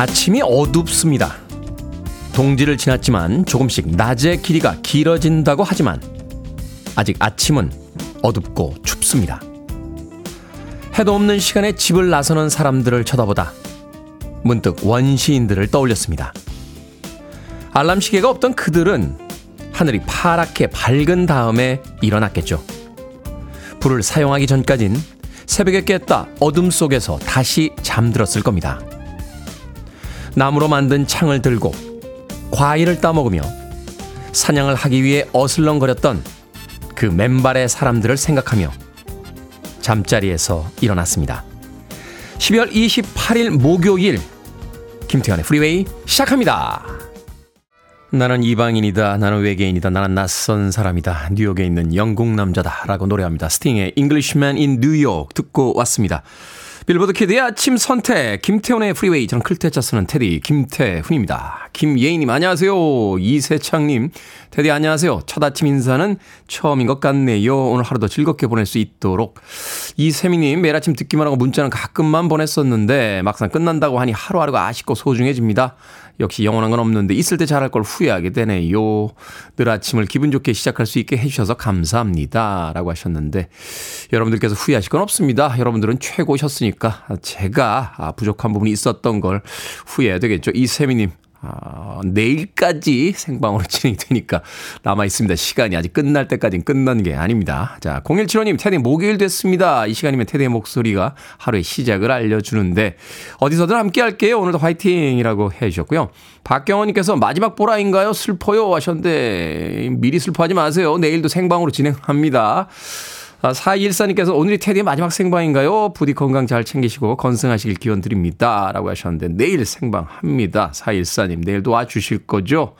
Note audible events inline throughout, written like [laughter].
아침이 어둡습니다. 동지를 지났지만 조금씩 낮의 길이가 길어진다고 하지만 아직 아침은 어둡고 춥습니다. 해도 없는 시간에 집을 나서는 사람들을 쳐다보다 문득 원시인들을 떠올렸습니다. 알람 시계가 없던 그들은 하늘이 파랗게 밝은 다음에 일어났겠죠. 불을 사용하기 전까진 새벽에 깼다 어둠 속에서 다시 잠들었을 겁니다. 나무로 만든 창을 들고 과일을 따먹으며 사냥을 하기 위해 어슬렁거렸던 그 맨발의 사람들을 생각하며 잠자리에서 일어났습니다. 12월 28일 목요일 김태훈의 프리웨이 시작합니다. 나는 이방인이다. 나는 외계인이다. 나는 낯선 사람이다. 뉴욕에 있는 영국 남자다. 라고 노래합니다. 스팅의 Englishman in New York 듣고 왔습니다. 빌보드 키드의 아침 선택, 김태훈의 프리웨이, 저는 클 태 자 쓰는 테디, 김태훈입니다. 김예인님, 안녕하세요. 이세창님, 테디 안녕하세요. 첫 아침 인사는 처음인 것 같네요. 오늘 하루도 즐겁게 보낼 수 있도록. 이세미님, 매일 아침 듣기만 하고 문자는 가끔만 보냈었는데, 막상 끝난다고 하니 하루하루가 아쉽고 소중해집니다. 역시 영원한 건 없는데 있을 때 잘할 걸 후회하게 되네요. 늘 아침을 기분 좋게 시작할 수 있게 해주셔서 감사합니다. 라고 하셨는데 여러분들께서 후회하실 건 없습니다. 여러분들은 최고셨으니까 제가 부족한 부분이 있었던 걸 후회해야 되겠죠. 이세미님 아, 내일까지 생방으로 진행이 되니까 남아 있습니다. 시간이 아직 끝날 때까지는 끝난 게 아닙니다. 자, 0175님, 테디 목요일 됐습니다. 이 시간이면 테디의 목소리가 하루의 시작을 알려주는데, 어디서든 함께 할게요. 오늘도 화이팅 이라고 해주셨고요. 박경원님께서 마지막 보라인가요? 슬퍼요 하셨는데, 미리 슬퍼하지 마세요. 내일도 생방으로 진행합니다. 아, 4214님께서 오늘이 테디의 마지막 생방인가요? 부디 건강 잘 챙기시고 건승하시길 기원 드립니다. 라고 하셨는데 내일 생방합니다. 4214님 내일도 와주실 거죠?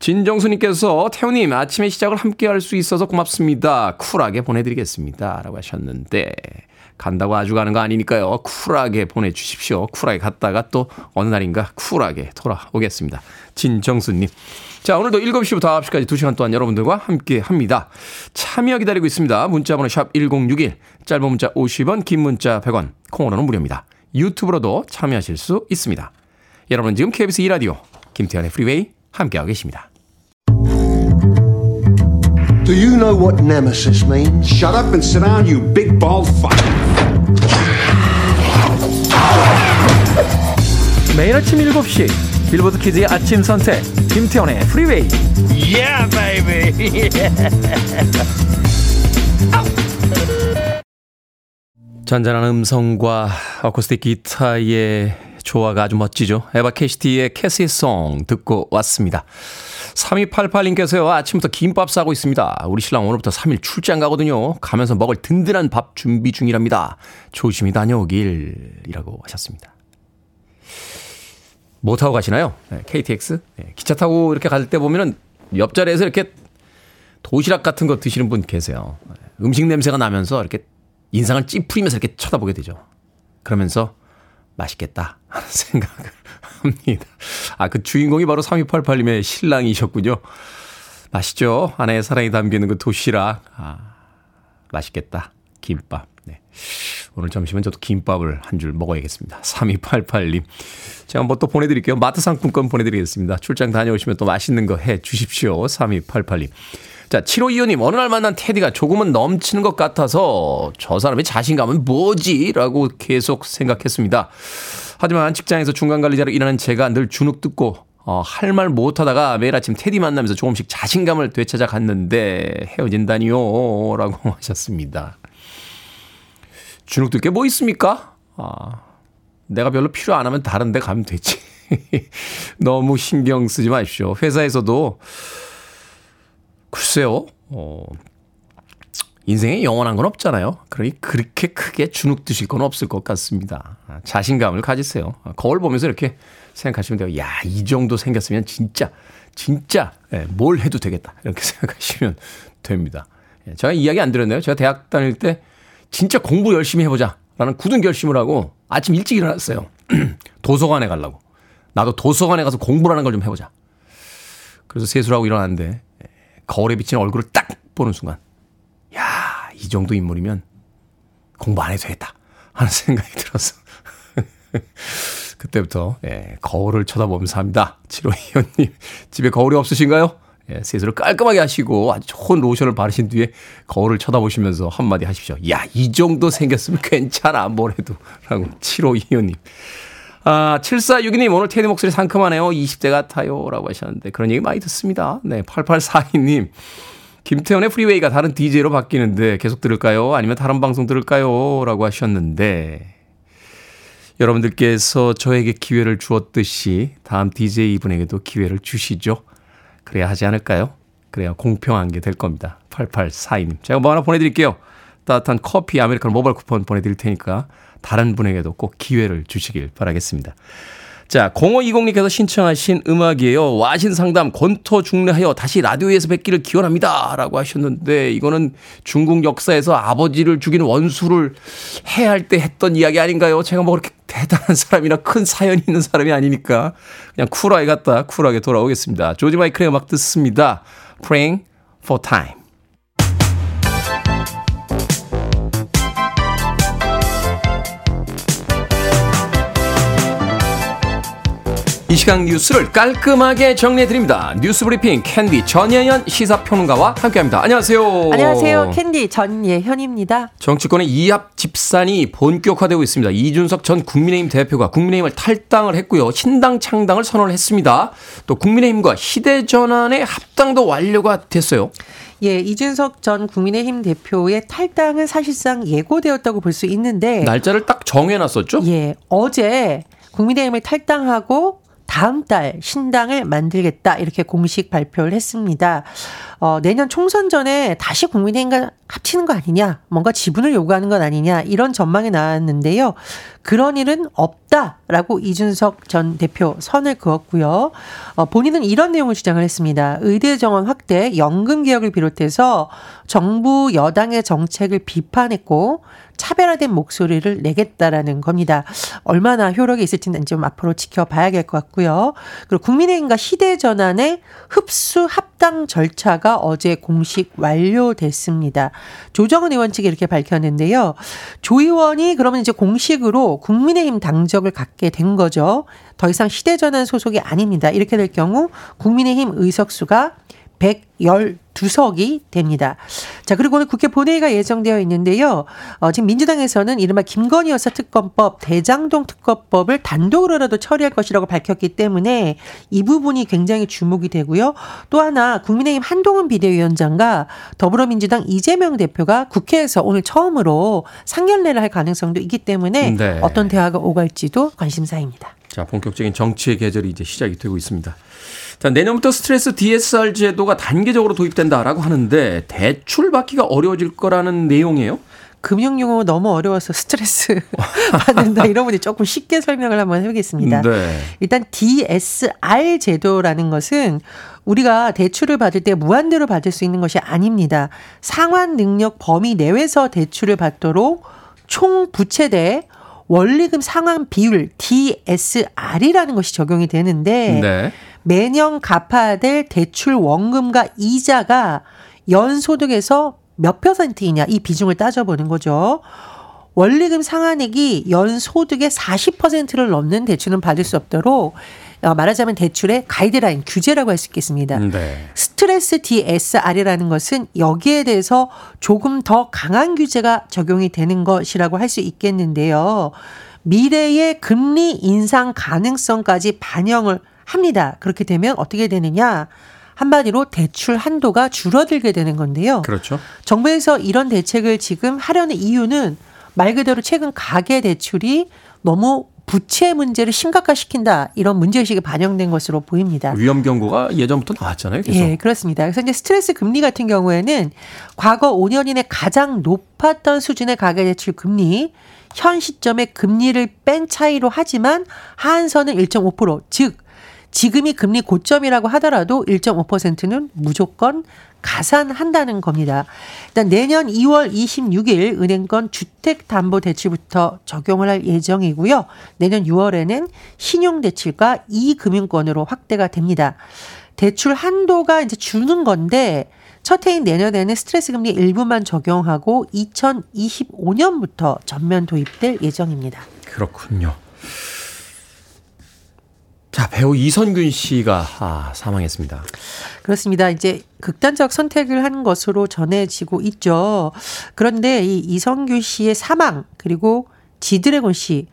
진정수님께서 태우님 아침의 시작을 함께 할 수 있어서 고맙습니다. 쿨하게 보내드리겠습니다. 라고 하셨는데 간다고 아주 가는 거 아니니까요. 쿨하게 보내주십시오. 쿨하게 갔다가 또 어느 날인가 쿨하게 돌아오겠습니다. 진정수님. 자, 오늘도 7시부터 9시까지 2시간 동안 여러분들과 함께 합니다. 참여 기다리고 있습니다. 문자번호 샵 1061, 짧은 문자 50원, 긴 문자 100원, 콩으로는 무료입니다. 유튜브로도 참여하실 수 있습니다. 여러분 지금 KBS 2라디오 김태훈의 프리웨이 함께하고 계십니다. Do you know what nemesis means? Shut up and sit down, you big bald fuck. 매일 아침 7시 빌보드 키즈의 아침 선택 김태훈의 프리웨이 Yeah, baby. [laughs] 잔잔한 음성과 어쿠스틱 기타의 조화가 아주 멋지죠. 에바 캐시디의 Kathy's Song 듣고 왔습니다. 3288님께서요, 아침부터 김밥 싸고 있습니다. 우리 신랑 오늘부터 3일 출장 가거든요. 가면서 먹을 든든한 밥 준비 중이랍니다. 조심히 다녀오길. 이라고 하셨습니다. 뭐 타고 가시나요? 네, KTX? 네, 기차 타고 이렇게 갈 때 보면은 옆자리에서 이렇게 도시락 같은 거 드시는 분 계세요. 네, 음식 냄새가 나면서 이렇게 인상을 찌푸리면서 이렇게 쳐다보게 되죠. 그러면서 맛있겠다 하는 [laughs] 생각을 합니다. 아, 그 주인공이 바로 3288님의 신랑이셨군요. 맛있죠? 아내의 사랑이 담기는 그 도시락. 아, 맛있겠다. 김밥. 네. 오늘 점심은 저도 김밥을 한 줄 먹어야겠습니다. 3288님. 제가 뭐 또 보내드릴게요. 마트 상품권 보내드리겠습니다. 출장 다녀오시면 또 맛있는 거 해 주십시오. 3288님. 자, 7525님, 어느 날 만난 테디가 조금은 넘치는 것 같아서 저 사람의 자신감은 뭐지? 라고 계속 생각했습니다. 하지만 직장에서 중간관리자로 일하는 제가 늘 주눅 듣고 어, 할 말 못하다가 매일 아침 테디 만나면서 조금씩 자신감을 되찾아 갔는데 헤어진다니요. 라고 [laughs] 하셨습니다. 주눅 들 게 뭐 있습니까? 아, 내가 별로 필요 안 하면 다른 데 가면 되지. [laughs] 너무 신경 쓰지 마십시오. 회사에서도 글쎄요. 어, 인생에 영원한 건 없잖아요. 그러니 그렇게 크게 주눅 드실 건 없을 것 같습니다. 아, 자신감을 가지세요. 아, 거울 보면서 이렇게 생각하시면 돼요. 야, 이 정도 생겼으면 진짜, 진짜, 예, 뭘 해도 되겠다. 이렇게 [laughs] 생각하시면 됩니다. 예, 제가 이야기 안 드렸나요? 제가 대학 다닐 때 진짜 공부 열심히 해보자. 라는 굳은 결심을 하고 아침 일찍 일어났어요. [clears throat] 도서관에 가려고. 나도 도서관에 가서 공부라는 걸 좀 해보자. 그래서 세수를 하고 일어났는데 거울에 비친 얼굴을 딱 보는 순간 야, 이 정도 인물이면 공부 안 해도 되겠다. 하는 [laughs] 생각이 들어서. [laughs] 그때부터 예, 거울을 쳐다보면서 합니다. [laughs] 7호이원님 집에 거울이 없으신가요? 예, 세수를 깔끔하게 하시고 아주 좋은 로션을 바르신 뒤에 거울을 쳐다보시면서 한마디 하십시오. 야, 이 정도 생겼으면 괜찮아, 뭐래도. 라고 7525님. 아, 7462님, 오늘 테디 목소리 상큼하네요. 20대 같아요. 라고 하셨는데, 그런 얘기 많이 듣습니다. 네, 8842님. 김태현의 프리웨이가 다른 DJ로 바뀌는데 계속 들을까요? 아니면 다른 방송 들을까요? 라고 하셨는데, 여러분들께서 저에게 기회를 주었듯이 다음 DJ 분에게도 기회를 주시죠. 그래야 하지 않을까요? 그래야 공평한 게 될 겁니다. 8842님. 제가 뭐 하나 보내드릴게요. 따뜻한 커피, 아메리카노 모바일 쿠폰 보내드릴 테니까 다른 분에게도 꼭 기회를 주시길 바라겠습니다. 자, 0520님께서 신청하신 음악이에요. 와신 상담 권토 중래하여 다시 라디오에서 뵙기를 기원합니다. 라고 하셨는데, 이거는 중국 역사에서 아버지를 죽인 원수를 해야 할때 했던 이야기 아닌가요? 제가 뭐 그렇게 대단한 사람이나 큰 사연이 있는 사람이 아니니까, 그냥 쿨하게 갔다 쿨하게 돌아오겠습니다. 조지 마이클의 음악 듣습니다. Praying for Time. 이 시간 뉴스를 깔끔하게 정리해드립니다. 뉴스 브리핑 캔디 전예현 시사평론가와 함께합니다. 안녕하세요. 안녕하세요. 캔디 전예현입니다. 정치권의 이합 집산이 본격화되고 있습니다. 이준석 전 국민의힘 대표가 국민의힘을 탈당을 했고요. 신당 창당을 선언을 했습니다. 또 국민의힘과 희대전환의 합당도 완료가 됐어요. 예, 이준석 전 국민의힘 대표의 탈당은 사실상 예고되었다고 볼 수 있는데 날짜를 딱 정해놨었죠? 예, 어제 국민의힘을 탈당하고 다음 달 신당을 만들겠다 이렇게 공식 발표를 했습니다. 어, 내년 총선 전에 다시 국민의힘과 합치는 거 아니냐, 뭔가 지분을 요구하는 건 아니냐 이런 전망이 나왔는데요. 그런 일은 없다라고 이준석 전 대표 선을 그었고요. 어, 본인은 이런 내용을 주장을 했습니다. 의대 정원 확대, 연금 개혁을 비롯해서 정부 여당의 정책을 비판했고 차별화된 목소리를 내겠다라는 겁니다. 얼마나 효력이 있을지는 좀 앞으로 지켜봐야 될 것 같고요. 그리고 국민의힘과 시대전환의 흡수 합당 절차가 어제 공식 완료됐습니다. 조정은 의원 측이 이렇게 밝혔는데요. 조 의원이 그러면 이제 공식으로 국민의힘 당적을 갖게 된 거죠. 더 이상 시대전환 소속이 아닙니다. 이렇게 될 경우 국민의힘 의석수가 112석이 됩니다. 자, 그리고 오늘 국회 본회의가 예정되어 있는데요. 어, 지금 민주당에서는 이른바 김건희 여사 특검법, 대장동 특검법을 단독으로라도 처리할 것이라고 밝혔기 때문에 이 부분이 굉장히 주목이 되고요. 또 하나 국민의힘 한동훈 비대위원장과 더불어민주당 이재명 대표가 국회에서 오늘 처음으로 상견례를 할 가능성도 있기 때문에 네. 어떤 대화가 오갈지도 관심사입니다. 자, 본격적인 정치의 계절이 이제 시작이 되고 있습니다. 자, 내년부터 스트레스 DSR 제도가 단계적으로 도입된다라고 하는데 대출 받기가 어려워질 거라는 내용이에요. 금융 용어 너무 어려워서 스트레스 [laughs] 받는다 이런 분이 조금 쉽게 설명을 한번 해보겠습니다. 네. 일단 DSR 제도라는 것은 우리가 대출을 받을 때 무한대로 받을 수 있는 것이 아닙니다. 상환 능력 범위 내에서 대출을 받도록 총 부채 대 원리금 상환 비율 DSR이라는 것이 적용이 되는데 네. 매년 갚아야 될 대출 원금과 이자가 연소득에서 몇 퍼센트이냐 이 비중을 따져보는 거죠. 원리금 상환액이 연소득의 40%를 넘는 대출은 받을 수 없도록 어, 말하자면 대출의 가이드라인 규제라고 할 수 있겠습니다. 네. 스트레스 DSR이라는 것은 여기에 대해서 조금 더 강한 규제가 적용이 되는 것이라고 할 수 있겠는데요. 미래의 금리 인상 가능성까지 반영을 합니다. 그렇게 되면 어떻게 되느냐? 한마디로 대출 한도가 줄어들게 되는 건데요. 그렇죠. 정부에서 이런 대책을 지금 하려는 이유는 말 그대로 최근 가계 대출이 너무 부채 문제를 심각화시킨다 이런 문제의식이 반영된 것으로 보입니다. 위험 경고가 예전부터 나왔잖아요. 계속. 예, 그렇습니다. 그래서 이제 스트레스 금리 같은 경우에는 과거 5년 이내 가장 높았던 수준의 가계대출 금리 현 시점에 금리를 뺀 차이로 하지만 하한선은 1.5%, 즉 지금이 금리 고점이라고 하더라도 1.5%는 무조건 가산한다는 겁니다. 일단 내년 2월 26일 은행권 주택담보대출부터 적용을 할 예정이고요. 내년 6월에는 신용대출과 이금융권으로 확대가 됩니다. 대출 한도가 이제 주는 건데 첫 해인 내년에는 스트레스 금리 일부만 적용하고 2025년부터 전면 도입될 예정입니다. 그렇군요. 자, 배우 이선균 씨가 아, 사망했습니다. 그렇습니다. 이제 극단적 선택을 한 것으로 전해지고 있죠. 그런데 이 이성균 씨의 사망 그리고 지드래곤 씨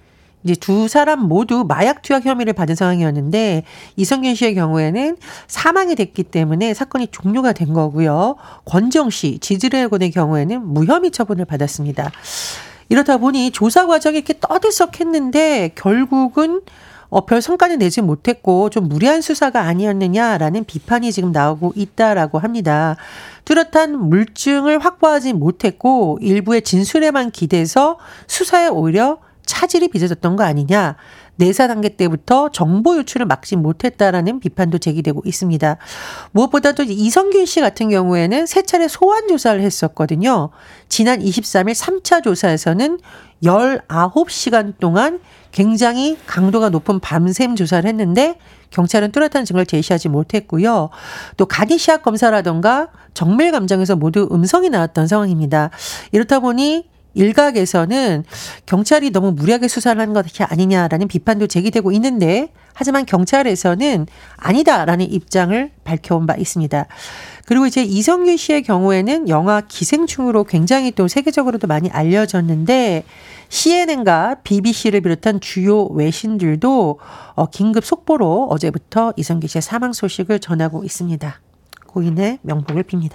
이제 두 사람 모두 마약 투약 혐의를 받은 상황이었는데 이성균 씨의 경우에는 사망이 됐기 때문에 사건이 종료가 된 거고요. 권정 씨, 지드래곤의 경우에는 무혐의 처분을 받았습니다. 이렇다 보니 조사 과정이 이렇게 떠들썩했는데 결국은 어, 별 성과는 내지 못했고 좀 무리한 수사가 아니었느냐라는 비판이 지금 나오고 있다라고 합니다. 뚜렷한 물증을 확보하지 못했고 일부의 진술에만 기대서 수사에 오히려 차질이 빚어졌던 거 아니냐. 내사 단계 때부터 정보 유출을 막지 못했다라는 비판도 제기되고 있습니다. 무엇보다도 이성균 씨 같은 경우에는 세 차례 소환 조사를 했었거든요. 지난 23일 3차 조사에서는 19시간 동안 굉장히 강도가 높은 밤샘 조사를 했는데 경찰은 뚜렷한 증거를 제시하지 못했고요. 또 가디시약 검사라던가 정밀 감정에서 모두 음성이 나왔던 상황입니다. 이렇다 보니 일각에서는 경찰이 너무 무리하게 수사를 하는 것이 아니냐라는 비판도 제기되고 있는데 하지만 경찰에서는 아니다라는 입장을 밝혀온 바 있습니다. 그리고 이제 이성균 씨의 경우에는 영화 기생충으로 굉장히 또 세계적으로도 많이 알려졌는데 CNN과 BBC를 비롯한 주요 외신들도 어, 긴급 속보로 어제부터 이성균 씨의 사망 소식을 전하고 있습니다. 고인의 명복을 빕니다.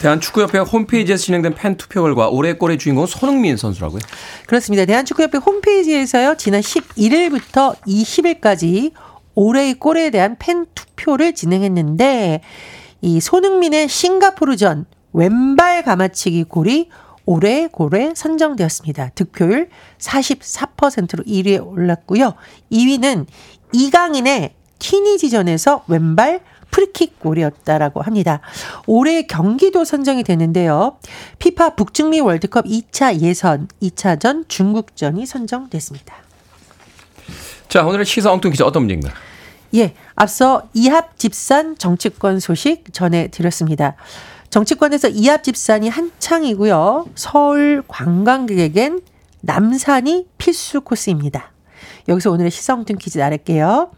대한축구협회 홈페이지에서 진행된 팬 투표 결과 올해 골의 주인공은 손흥민 선수라고요? 그렇습니다. 대한축구협회 홈페이지에서요. 지난 11일부터 20일까지 올해의 골에 대한 팬 투표를 진행했는데 이 손흥민의 싱가포르전 왼발 가마치기 골이 올해 골에 선정되었습니다. 득표율 44%로 1위에 올랐고요. 2위는 이강인의 티니지전에서 왼발 프리킥 골이었다라고 합니다. 올해 경기도 선정이 되는데요. 피파 북중미 월드컵 2차 예선, 2차전 중국전이 선정됐습니다. 자, 오늘의 시사 엉뚱 기자 어떤 문제인가요? 예, 앞서 이합 집산 정치권 소식 전해드렸습니다. 정치권에서 이합 집산이 한창이고요. 서울 관광객에겐 남산이 필수 코스입니다. 여기서 오늘의 시성뚱 퀴즈 나갈게요.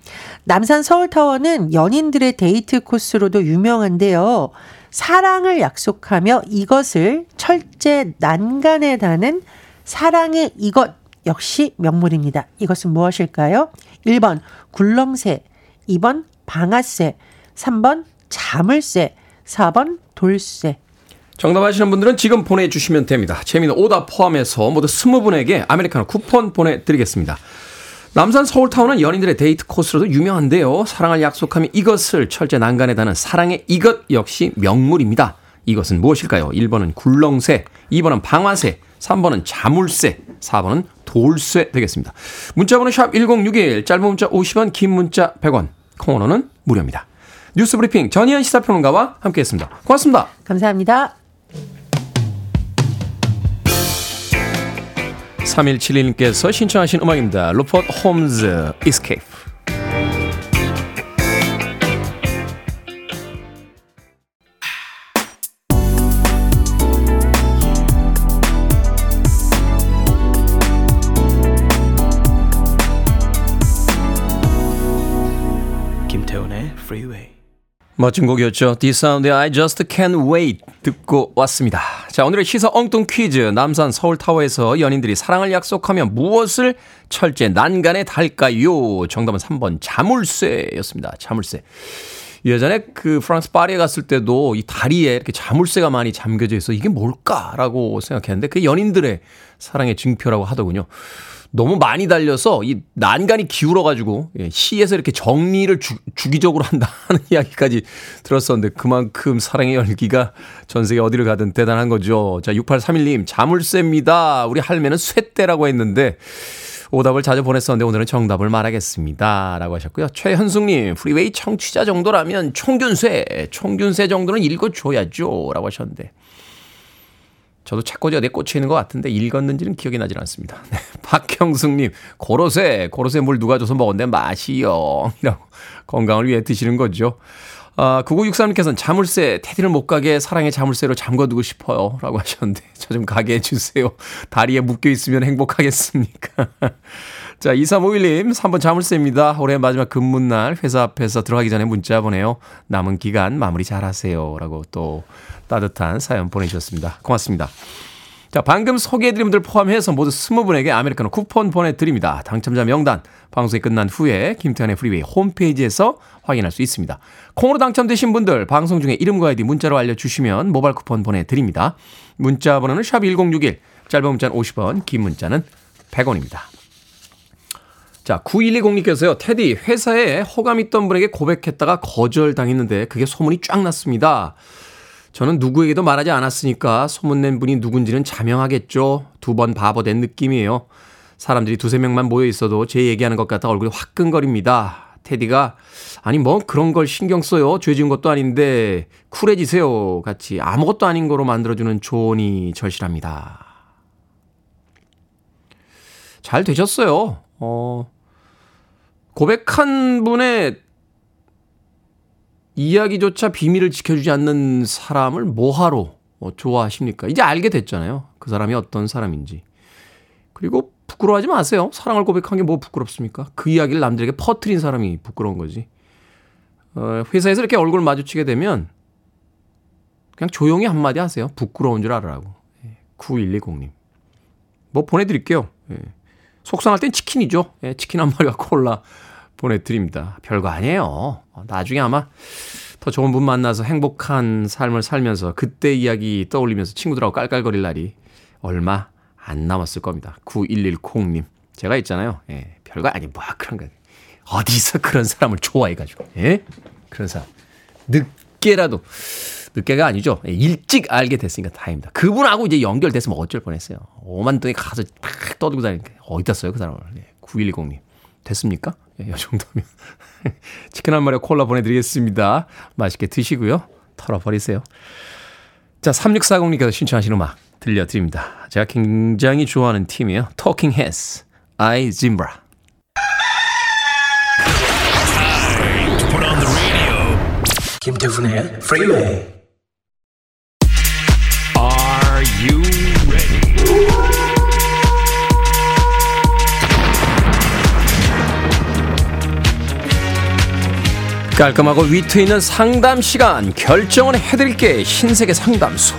남산 서울타워는 연인들의 데이트 코스로도 유명한데요. 사랑을 약속하며 이것을 철제 난간에 다는 사랑의 이것 역시 명물입니다. 이것은 무엇일까요? 1번 굴렁쇠, 2번 방아쇠, 3번 자물쇠, 4번 돌쇠. 정답 아시는 분들은 지금 보내주시면 됩니다. 재미는 오답 포함해서 모두 20분에게 아메리카노 쿠폰 보내드리겠습니다. 남산 서울타운은 연인들의 데이트 코스로도 유명한데요. 사랑을 약속하며 이것을 철제 난간에 다는 사랑의 이것 역시 명물입니다. 이것은 무엇일까요? 1번은 굴렁쇠, 2번은 방아쇠, 3번은 자물쇠, 4번은 돌쇠 되겠습니다. 문자번호 샵 1061, 짧은 문자 50원, 긴 문자 100원, 콩어는 무료입니다. 뉴스 브리핑 전희연 시사평론가와 함께했습니다. 고맙습니다. 감사합니다. 3171님께서 신청하신 음악입니다. 로퍼트 홈즈 이 멋진 곡이었죠. 디사운드의 I Just Can't Wait 듣고 왔습니다. 자, 오늘의 시사 엉뚱 퀴즈. 남산 서울타워에서 연인들이 사랑을 약속하면 무엇을 철제 난간에 달까요? 정답은 3번 자물쇠였습니다. 자물쇠. 예전에 그 프랑스 파리에 갔을 때도 이 다리에 이렇게 자물쇠가 많이 잠겨져 있어 이게 뭘까라고 생각했는데 그 연인들의 사랑의 증표라고 하더군요. 너무 많이 달려서 이 난간이 기울어가지고 예, 시에서 이렇게 정리를 주, 주기적으로 한다는 [laughs] 이야기까지 들었었는데 그만큼 사랑의 열기가 전 세계 어디를 가든 대단한 거죠. 자, 6831님, 자물쇠입니다. 우리 할매는 쇠대라고 했는데 오답을 자주 보냈었는데 오늘은 정답을 말하겠습니다. 라고 하셨고요. 최현숙님, 프리웨이 청취자 정도라면 총균쇠, 총균쇠 정도는 읽어줘야죠. 라고 하셨는데. 저도 책꽂이 어디에 꽂혀 있는 것 같은데 읽었는지는 기억이 나질 않습니다. [laughs] 네, 박형숙님, 고로쇠, 고로쇠 물 누가 줘서 먹었는데 맛이요. [laughs] 이라고 건강을 위해 드시는 거죠. 아, 9963님께서는 자물쇠, 테디를 못 가게 사랑의 자물쇠로 잠궈두고 싶어요. 라고 하셨는데, [laughs] 저 좀 가게 해주세요. 다리에 묶여 있으면 행복하겠습니까? [laughs] 자, 2351님, 3번 자물쇠입니다. 올해 마지막 근무날 회사 앞에서 들어가기 전에 문자 보내요. 남은 기간 마무리 잘 하세요. 라고 또 따뜻한 사연 보내주셨습니다. 고맙습니다. 자, 방금 소개해드린 분들 포함해서 모두 20분에게 아메리카노 쿠폰 보내드립니다. 당첨자 명단 방송이 끝난 후에 김태훈의 프리웨이 홈페이지에서 확인할 수 있습니다. 콩으로 당첨되신 분들 방송 중에 이름과 아이디 문자로 알려주시면 모바일 쿠폰 보내드립니다. 문자 번호는 샵1061 짧은 문자는 50원 긴 문자는 100원입니다. 자, 9120님께서요, 태디, 회사에 호감 있던 분에게 고백했다가 거절당했는데 그게 소문이 쫙 났습니다. 저는 누구에게도 말하지 않았으니까 소문낸 분이 누군지는 자명하겠죠. 두 번 바보 된 느낌이에요. 사람들이 두세 명만 모여 있어도 제 얘기하는 것 같아 얼굴이 화끈거립니다. 테디가 아니 뭐 그런 걸 신경 써요. 죄 지은 것도 아닌데 쿨해지세요. 같이 아무것도 아닌 거로 만들어주는 조언이 절실합니다. 잘 되셨어요. 어, 고백한 분의 이야기조차 비밀을 지켜주지 않는 사람을 뭐하러 어, 좋아하십니까? 이제 알게 됐잖아요. 그 사람이 어떤 사람인지. 그리고 부끄러워하지 마세요. 사랑을 고백한 게 뭐 부끄럽습니까? 그 이야기를 남들에게 퍼트린 사람이 부끄러운 거지. 어, 회사에서 이렇게 얼굴 마주치게 되면 그냥 조용히 한마디 하세요. 부끄러운 줄 알아라고. 9120님. 예, 뭐 보내드릴게요. 예. 속상할 땐 치킨이죠. 예, 치킨 한 마리와 콜라 보내드립니다. 별거 아니에요. 나중에 아마 더 좋은 분 만나서 행복한 삶을 살면서 그때 이야기 떠올리면서 친구들하고 깔깔거릴 날이 얼마 안 남았을 겁니다. 9110님. 제가 있잖아요. 예, 별거 아니, 뭐 그런 거. 어디서 그런 사람을 좋아해가지고, 예? 그런 사람. 늦게라도, 늦게가 아니죠. 예, 일찍 알게 됐으니까 다행입니다. 그분하고 이제 연결됐으면 어쩔 뻔했어요. 오만 동에 가서 딱 떠들고 다니니까. 어디다 써요, 그 사람을. 예, 9110님. 됐습니까? 예, 이 정도면. [laughs] 치킨 한 마리 콜라 보내드리겠습니다. 맛있게 드시고요. 털어버리세요. 자, 3640님께서 신청하신 음악 들려드립니다. 제가 굉장히 좋아하는 팀이에요. Talking Heads, I Zimbra. Put on the radio. 김태훈의 Freeway. Are 깔끔하고 위트 있는 상담 시간 결정은 해드릴게 흰색의 상담소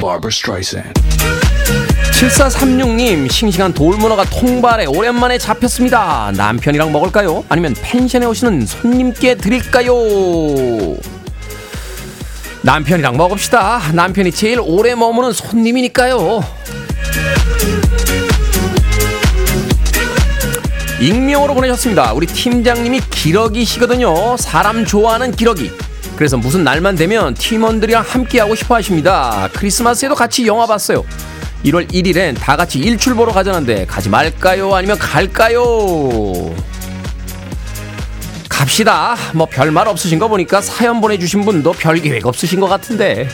Barbara Streisand. 7436님 싱싱한 돌문어가 통발에 오랜만에 잡혔습니다 남편이랑 먹을까요? 아니면 펜션에 오시는 손님께 드릴까요? 남편이랑 먹읍시다 남편이 제일 오래 머무는 손님이니까요 익명으로 보내셨습니다. 우리 팀장님이 기러기시거든요. 사람 좋아하는 기러기. 그래서 무슨 날만 되면 팀원들이랑 함께하고 싶어 하십니다. 크리스마스에도 같이 영화 봤어요. 1월 1일엔 다 같이 일출 보러 가자는데 가지 말까요? 아니면 갈까요? 갑시다. 뭐 별말 없으신 거 보니까 사연 보내주신 분도 별 계획 없으신 것 같은데.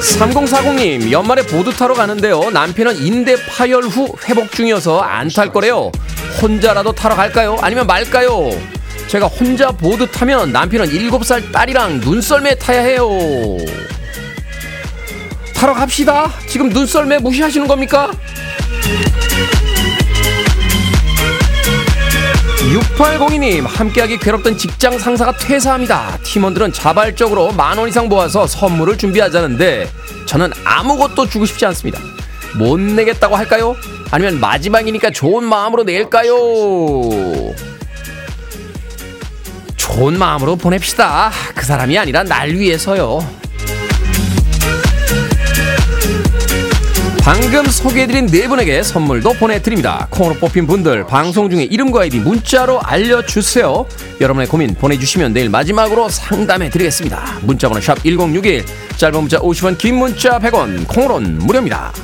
3040님, 연말에 보드 타러 가는데요. 남편은 인대 파열 후 회복 중이어서 안 탈 거래요. 혼자라도 타러 갈까요? 아니면 말까요? 제가 혼자 보드 타면 남편은 7살 딸이랑 눈썰매 타야 해요. 타러 갑시다. 지금 눈썰매 무시하시는 겁니까? 6802님 함께하기 괴롭던 직장 상사가 퇴사합니다. 팀원들은 자발적으로 만 원 이상 모아서 선물을 준비하자는데 저는 아무것도 주고 싶지 않습니다. 못 내겠다고 할까요? 아니면 마지막이니까 좋은 마음으로 낼까요? 좋은 마음으로 보냅시다. 그 사람이 아니라 날 위해서요. 방금 소개해드린 네 분에게 선물도 보내드립니다. 콩으로 뽑힌 분들 방송 중에 이름과 아이디 문자로 알려주세요. 여러분의 고민 보내주시면 내일 마지막으로 상담해드리겠습니다. 문자번호 샵 1061, 짧은 문자 50원, 긴 문자 100원, 콩으로는 무료입니다.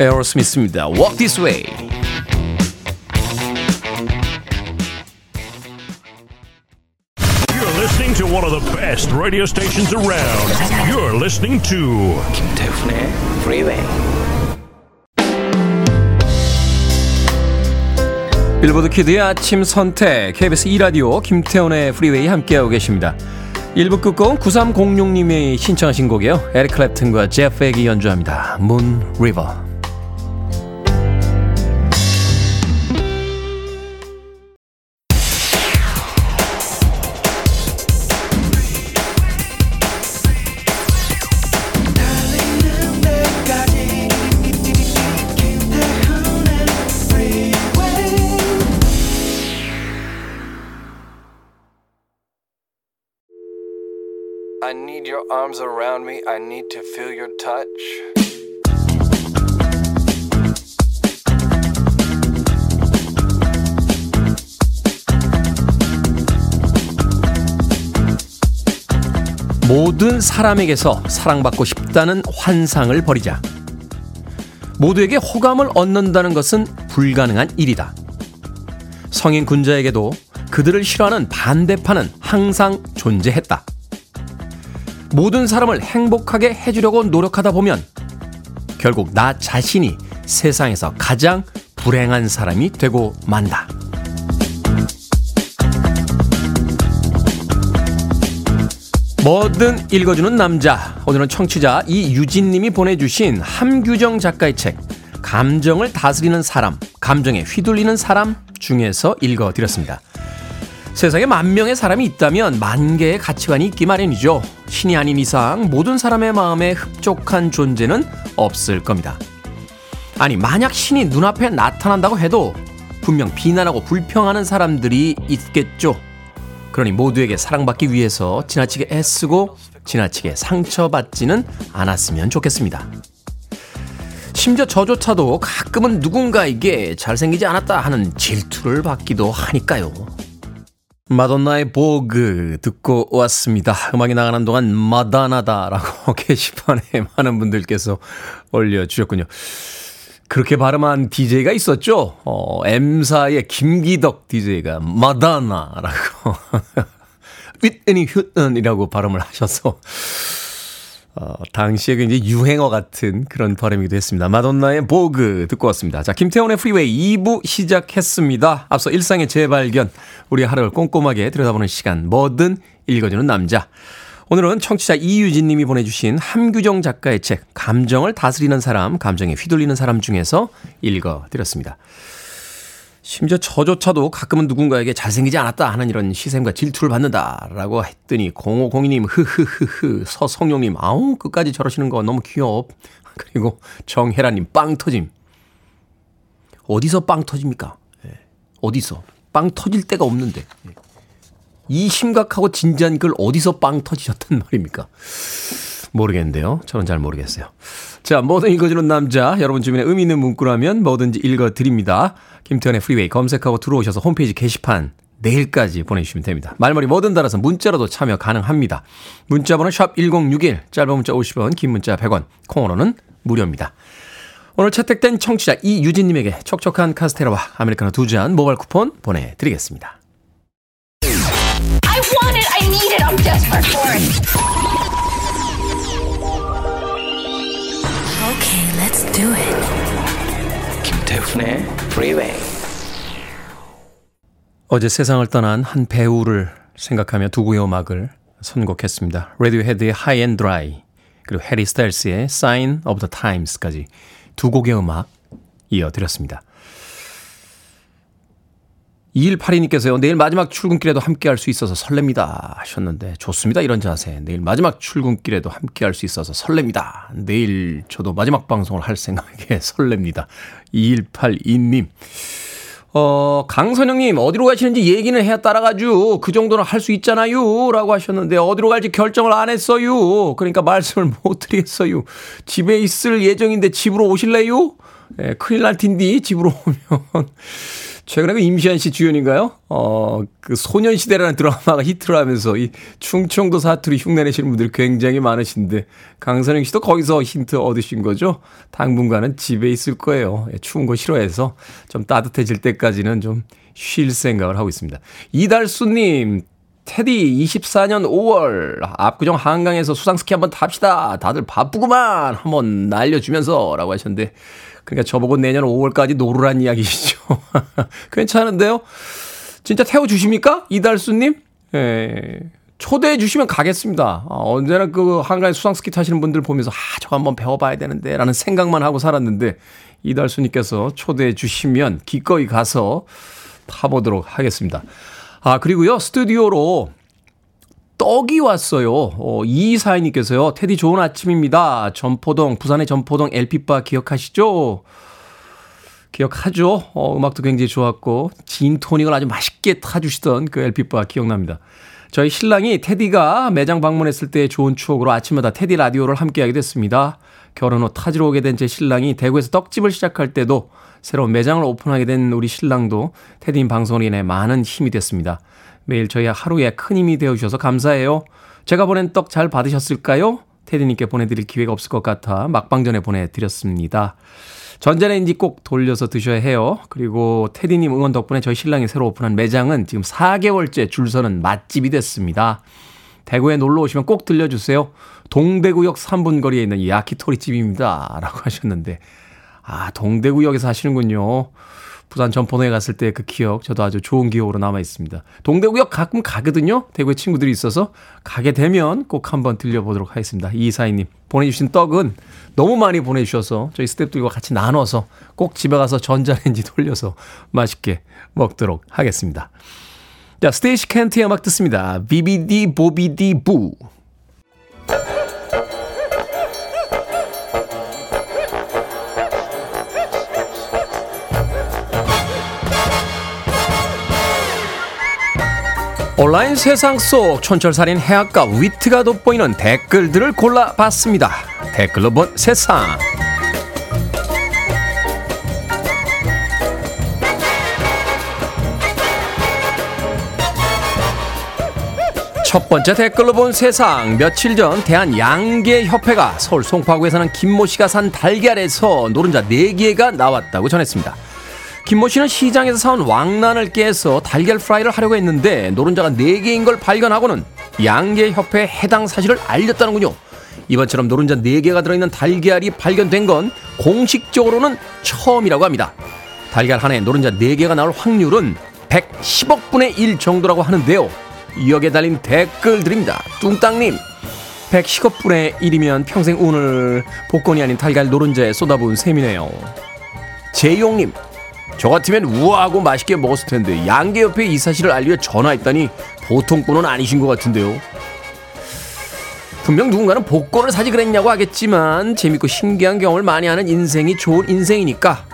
에어로스미스입니다. Walk This Way. best radio stations around. You're listening to Kim Tae Hoon의 Freeway. 빌보드 키드의 아침 선택 KBS 2라디오 김태훈의 프리웨이 함께하고 계십니다. 1부 끝곡 9306님이 신청하신 곡이에요. 에릭 클랩튼과 제프 벡이 연주합니다. Moon River your arms around me. I need to feel your touch. 모든 사람에게서 사랑받고 싶다는 환상을 버리자. 모두에게 호감을 얻는다는 것은 불가능한 일이다. 성인 군자에게도 그들을 싫어하는 반대파는 항상 존재했다. 모든 사람을 행복하게 해주려고 노력하다 보면 결국 나 자신이 세상에서 가장 불행한 사람이 되고 만다. 뭐든 읽어주는 남자. 오늘은 청취자 이유진님이 보내주신 함규정 작가의 책, 감정을 다스리는 사람, 감정에 휘둘리는 사람 중에서 읽어드렸습니다. 세상에 만 명의 사람이 있다면 만 개의 가치관이 있기 마련이죠. 신이 아닌 이상 모든 사람의 마음에 흡족한 존재는 없을 겁니다. 아니, 만약 신이 눈앞에 나타난다고 해도 분명 비난하고 불평하는 사람들이 있겠죠. 그러니 모두에게 사랑받기 위해서 지나치게 애쓰고 지나치게 상처받지는 않았으면 좋겠습니다. 심지어 저조차도 가끔은 누군가에게 잘생기지 않았다 하는 질투를 받기도 하니까요. 마돈나의 Vogue 듣고 왔습니다. 음악이 나가는 동안 마다나다라고 [laughs] 게시판에 많은 분들께서 올려주셨군요. 그렇게 발음한 DJ가 있었죠? 어, M사의 김기덕 DJ가 마다나라고 [laughs] 윗은이 휘은이라고 발음을 하셔서 어, 당시에 굉장히 유행어 같은 그런 발음이기도 했습니다. 마돈나의 Vogue 듣고 왔습니다. 자, 김태훈의 프리웨이 2부 시작했습니다. 앞서 일상의 재발견, 우리 하루를 꼼꼼하게 들여다보는 시간, 뭐든 읽어주는 남자. 오늘은 청취자 이유진 님이 보내주신 함규정 작가의 책, 감정을 다스리는 사람, 감정에 휘둘리는 사람 중에서 읽어드렸습니다. 심지어 저조차도 가끔은 누군가에게 잘생기지 않았다 하는 이런 시샘과 질투를 받는다라고 했더니 0502님 흐흐흐흐 서성용님 아우 끝까지 저러시는 거 너무 귀여워 그리고 정혜라님 빵 터짐 어디서 빵 터집니까? 예. 어디서 빵 터질 데가 없는데 예. 이 심각하고 진지한 글 어디서 빵 터지셨단 말입니까? 모르겠는데요. 저는 잘 모르겠어요. 자, 뭐든 읽어주는 남자. 여러분 주변에 의미 있는 문구라면 뭐든지 읽어드립니다. 김태훈의 프리웨이 검색하고 들어오셔서 홈페이지 게시판 내일까지 보내주시면 됩니다. 말머리 뭐든 달아서 문자로도 참여 가능합니다. 문자번호 샵 1061, 짧은 문자 50원, 긴 문자 100원, 콩으로는 무료입니다. 오늘 채택된 청취자 이유진님에게 촉촉한 카스테라와 아메리카노 두 잔 모바일 쿠폰 보내드리겠습니다. Do it. 김태훈의 Freeway. 어제 세상을 떠난 한 배우를 생각하며 두 곡의 음악을 선곡했습니다. 레디오헤드의 High and Dry 그리고 해리 스타일스의 Sign of the Times까지 두 곡의 음악 이어드렸습니다. 2182님께서요, 내일 마지막 출근길에도 함께 할 수 있어서 설렙니다. 하셨는데, 좋습니다. 이런 자세. 내일 마지막 출근길에도 함께 할 수 있어서 설렙니다. 내일 저도 마지막 방송을 할 생각에 [laughs] 설렙니다. 2182님. 어, 강선영님, 어디로 가시는지 얘기는 해야 따라가죠. 그 정도는 할 수 있잖아요. 라고 하셨는데, 어디로 갈지 결정을 안 했어요. 그러니까 말씀을 못 드리겠어요. 집에 있을 예정인데 집으로 오실래요? 예, 큰일 날 텐디, 집으로 오면. [laughs] 최근에 그 임시완 씨 주연인가요? 어, 그 소년시대라는 드라마가 히트를 하면서 이 충청도 사투리 흉내내시는 분들이 굉장히 많으신데 강선영 씨도 거기서 힌트 얻으신 거죠? 당분간은 집에 있을 거예요. 예, 추운 거 싫어해서 좀 따뜻해질 때까지는 좀 쉴 생각을 하고 있습니다. 이달수님, 테디 24년 5월 압구정 한강에서 수상스키 한번 탑시다. 다들 바쁘구만. 한번 날려주면서 라고 하셨는데 그러니까 저보고 내년 5월까지 노르란 이야기시죠. [laughs] 괜찮은데요? 진짜 태워주십니까? 이달수님? 예. 초대해 주시면 가겠습니다. 어, 언제나 그 한가에 수상스키 타시는 분들 보면서 아, 저거 한번 배워봐야 되는데 라는 생각만 하고 살았는데 이달수님께서 초대해 주시면 기꺼이 가서 타보도록 하겠습니다. 아, 그리고요, 스튜디오로 떡이 왔어요. 어, 이사인님께서요, 테디 좋은 아침입니다. 전포동, 부산의 전포동 LP바 기억하시죠? 기억하죠? 어, 음악도 굉장히 좋았고, 진토닉을 아주 맛있게 타주시던 그 LP바 기억납니다. 저희 신랑이 테디가 매장 방문했을 때 좋은 추억으로 아침마다 테디 라디오를 함께하게 됐습니다. 결혼 후 타지로 오게 된 제 신랑이 대구에서 떡집을 시작할 때도 새로운 매장을 오픈하게 된 우리 신랑도 테디인 방송으로 인해 많은 힘이 됐습니다. 매일 저희 하루에 큰 힘이 되어주셔서 감사해요. 제가 보낸 떡 잘 받으셨을까요? 테디님께 보내드릴 기회가 없을 것 같아 막방전에 보내드렸습니다. 전자레인지 꼭 돌려서 드셔야 해요. 그리고 테디님 응원 덕분에 저희 신랑이 새로 오픈한 매장은 지금 4개월째 줄 서는 맛집이 됐습니다. 대구에 놀러 오시면 꼭 들려주세요. 동대구역 3분 거리에 있는 야키토리 집입니다. 라고 하셨는데, 아, 동대구역에서 하시는군요. 부산 전포동에 갔을 때 그 기억, 저도 아주 좋은 기억으로 남아 있습니다. 동대구역 가끔 가거든요. 대구에 친구들이 있어서 가게 되면 꼭 한번 들려보도록 하겠습니다. 이사희님 보내주신 떡은 너무 많이 보내주셔서 저희 스탭들과 같이 나눠서 꼭 집에 가서 전자레인지 [laughs] 돌려서 맛있게 먹도록 하겠습니다. 자, 스테이시 켄트의 음악 듣습니다. 비비디 보비디 부. 온라인 세상 속 촌철살인 해악과 위트가 돋보이는 댓글들을 골라봤습니다. 댓글로 본 세상. 첫 번째 댓글로 본 세상. 며칠 전 대한 양계협회가 서울 송파구에 사는 김모 씨가 산 달걀에서 노른자 4개가 나왔다고 전했습니다. 김모 씨는 시장에서 사온 왕란을 깨서 달걀 프라이를 하려고 했는데 노른자가 4개인 걸 발견하고는 양계협회에 해당 사실을 알렸다는군요. 이번처럼 노른자 4개가 들어있는 달걀이 발견된 건 공식적으로는 처음이라고 합니다. 달걀 하나에 노른자 4개가 나올 확률은 110억 분의 1 정도라고 하는데요. 여기에 달린 댓글들입니다. 뚱땅님, 110억 분의 1이면 평생 운을 복권이 아닌 달걀 노른자에 쏟아부은 셈이네요. 재용님, 저 같으면 우아하고 맛있게 먹었을 텐데 양계 옆에 이 사실을 알려 전화했다니 보통 분은 아니신 것 같은데요. 분명 누군가는 복권을 사지 그랬냐고 하겠지만 재밌고 신기한 경험을 많이 하는 인생이 좋은 인생이니까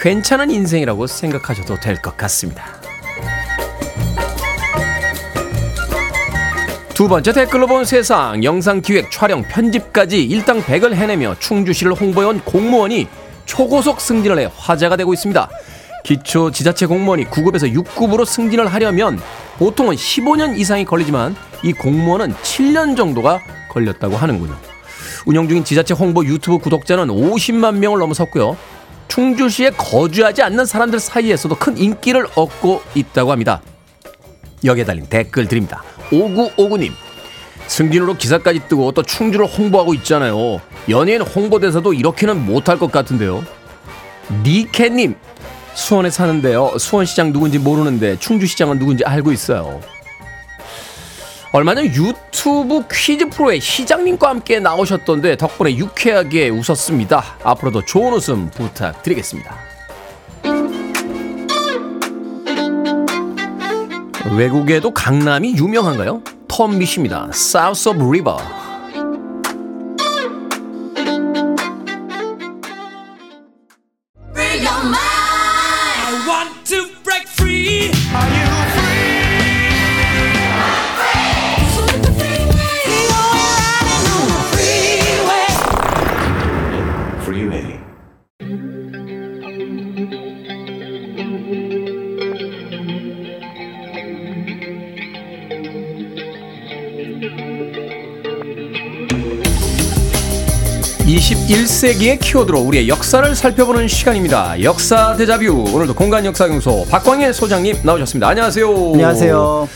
괜찮은 인생이라고 생각하셔도 될 것 같습니다. 두 번째 댓글로 본 세상 영상 기획 촬영 편집까지 일당 100을 해내며 충주시를 홍보해온 공무원이 초고속 승진을 해 화제가 되고 있습니다. 기초 지자체 공무원이 9급에서 6급으로 승진을 하려면 보통은 15년 이상이 걸리지만 이 공무원은 7년 정도가 걸렸다고 하는군요. 운영 중인 지자체 홍보 유튜브 구독자는 50만 명을 넘어섰고요. 충주시에 거주하지 않는 사람들 사이에서도 큰 인기를 얻고 있다고 합니다. 여기에 달린 댓글 드립니다. 5959님. 승진으로 기사까지 뜨고 또 충주를 홍보하고 있잖아요. 연예인 홍보대사도 이렇게는 못할 것 같은데요. 니케님. 수원에 사는데요. 수원시장 누군지 모르는데 충주시장은 누군지 알고 있어요. 얼마 전 유튜브 퀴즈 프로에 시장님과 함께 나오셨던데 덕분에 유쾌하게 웃었습니다. 앞으로도 좋은 웃음 부탁드리겠습니다. 외국에도 강남이 유명한가요? 톰미 씨입니다. South of River. I want to (21세기의) 키워드로 우리의 역사를 살펴보는 시간입니다 역사 대자뷰 오늘도 공간 역사 경소 박광일 소장님 나오셨습니다 안녕하세요 안녕하세요.